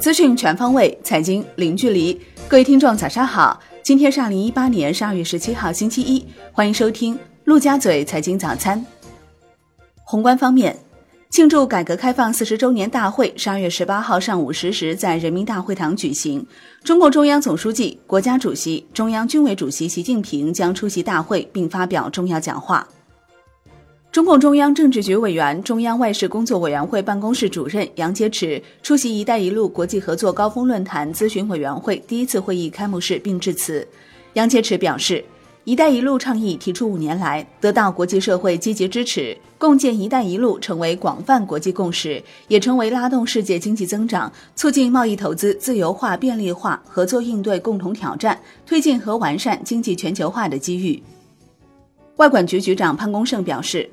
资讯全方位，财经零距离。各位听众，早上好！今天是二零一八年十二月十七号，星期一，欢迎收听陆家嘴财经早餐。宏观方面，庆祝改革开放四十周年大会十二月十八号上午十时在人民大会堂举行，中共中央总书记、国家主席、中央军委主席习近平将出席大会并发表重要讲话。中共中央政治局委员、中央外事工作委员会办公室主任杨洁篪出席“一带一路”国际合作高峰论坛咨询委员会第一次会议开幕式并致辞。杨洁篪表示，“一带一路”倡议提出五年来，得到国际社会积极支持，共建“一带一路”成为广泛国际共识，也成为拉动世界经济增长、促进贸易投资自由化便利化、合作应对共同挑战、推进和完善经济全球化的机遇。外管局局长潘功胜表示。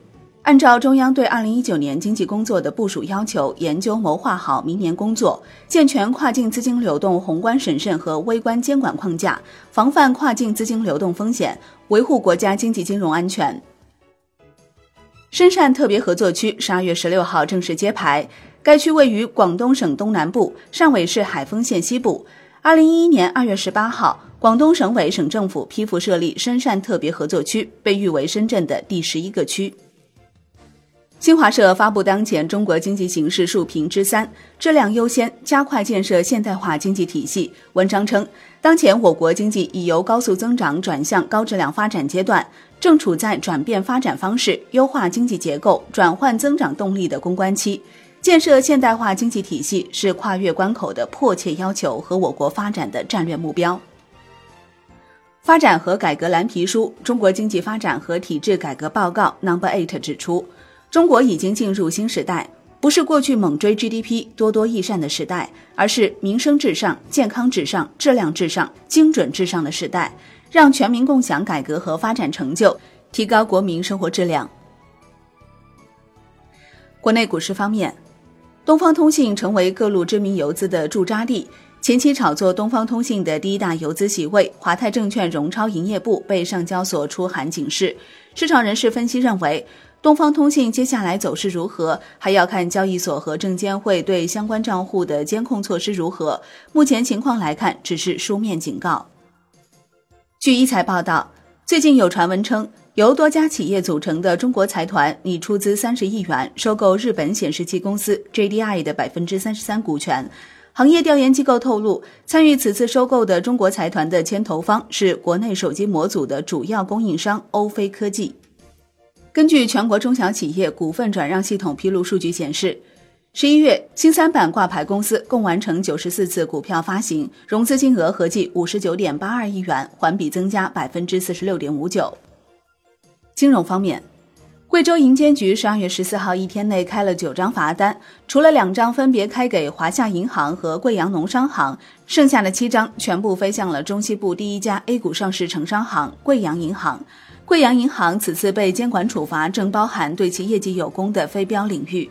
按照中央对二零一九年经济工作的部署要求，研究谋划好明年工作，健全跨境资金流动宏观审慎和微观监管框架，防范跨境资金流动风险，维护国家经济金融安全。深汕特别合作区十二月十六号正式揭牌，该区位于广东省东南部，汕尾市海丰县西部。二零一一年二月十八号，广东省委省政府批复设立深汕特别合作区，被誉为深圳的第十一个区。新华社发布当前中国经济形势述评之三：质量优先，加快建设现代化经济体系。文章称，当前我国经济已由高速增长转向高质量发展阶段，正处在转变发展方式、优化经济结构、转换增长动力的攻关期。建设现代化经济体系是跨越关口的迫切要求和我国发展的战略目标。发展和改革蓝皮书《中国经济发展和体制改革报告》Number Eight 指出。中国已经进入新时代，不是过去猛追 GDP、多多益善的时代，而是民生至上、健康至上、质量至上、精准至上的时代，让全民共享改革和发展成就，提高国民生活质量。国内股市方面，东方通信成为各路知名游资的驻扎地，前期炒作东方通信的第一大游资席位华泰证券融超营业部被上交所出函警示，市场人士分析认为。东方通信接下来走势如何，还要看交易所和证监会对相关账户的监控措施如何。目前情况来看，只是书面警告。据一财报道，最近有传闻称，由多家企业组成的中国财团拟出资三十亿元收购日本显示器公司 JDI 的百分之三十三股权。行业调研机构透露，参与此次收购的中国财团的牵头方是国内手机模组的主要供应商欧菲科技。根据全国中小企业股份转让系统披露数据显示，十一月新三板挂牌公司共完成九十四次股票发行，融资金额合计五十九点八二亿元，环比增加百分之四十六点五九。金融方面，贵州银监局十二月十四号一天内开了九张罚单，除了两张分别开给华夏银行和贵阳农商行，剩下的七张全部飞向了中西部第一家 A 股上市城商行贵阳银行。贵阳银行此次被监管处罚，正包含对其业绩有功的非标领域。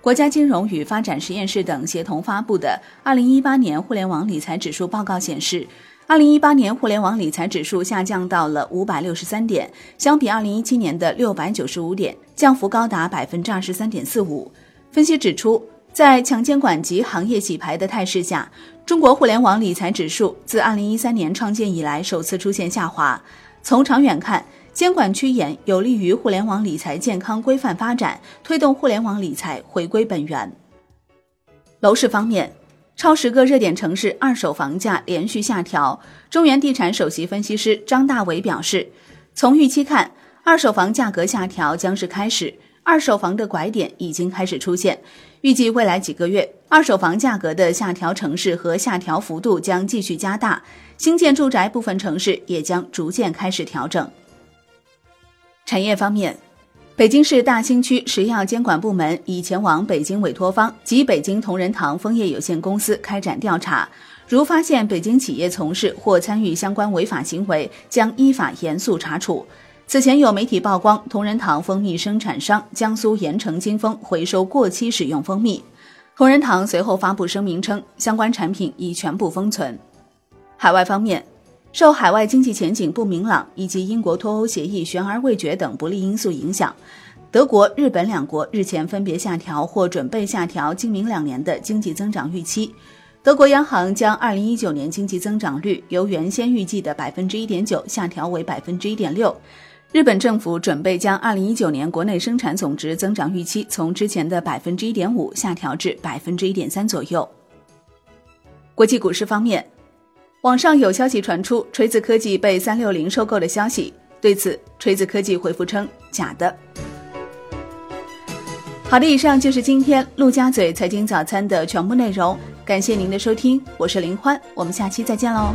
国家金融与发展实验室等协同发布的《二零一八年互联网理财指数报告》显示，二零一八年互联网理财指数下降到了五百六十三点，相比二零一七年的六百九十五点，降幅高达百分之二十三点四五。分析指出，在强监管及行业洗牌的态势下，中国互联网理财指数自二零一三年创建以来首次出现下滑。从长远看，监管趋严有利于互联网理财健康规范发展，推动互联网理财回归本源。楼市方面，超十个热点城市二手房价连续下调。中原地产首席分析师张大伟表示，从预期看，二手房价格下调将是开始，二手房的拐点已经开始出现。预计未来几个月，二手房价格的下调城市和下调幅度将继续加大。新建住宅部分城市也将逐渐开始调整。产业方面，北京市大兴区食药监管部门已前往北京委托方及北京同仁堂枫叶有限公司开展调查，如发现北京企业从事或参与相关违法行为，将依法严肃查处。此前有媒体曝光，同仁堂蜂蜜生产商江苏盐城金丰回收过期使用蜂蜜，同仁堂随后发布声明称，相关产品已全部封存。海外方面，受海外经济前景不明朗以及英国脱欧协议悬而未决等不利因素影响，德国、日本两国日前分别下调或准备下调今明两年的经济增长预期。德国央行将二零一九年经济增长率由原先预计的百分之一点九下调为百分之一点六。日本政府准备将二零一九年国内生产总值增长预期从之前的百分之一点五下调至百分之一点三左右。国际股市方面，网上有消息传出锤子科技被三六零收购的消息，对此锤子科技回复称假的。好的，以上就是今天陆家嘴财经早餐的全部内容。感谢您的收听，我是林欢，我们下期再见喽。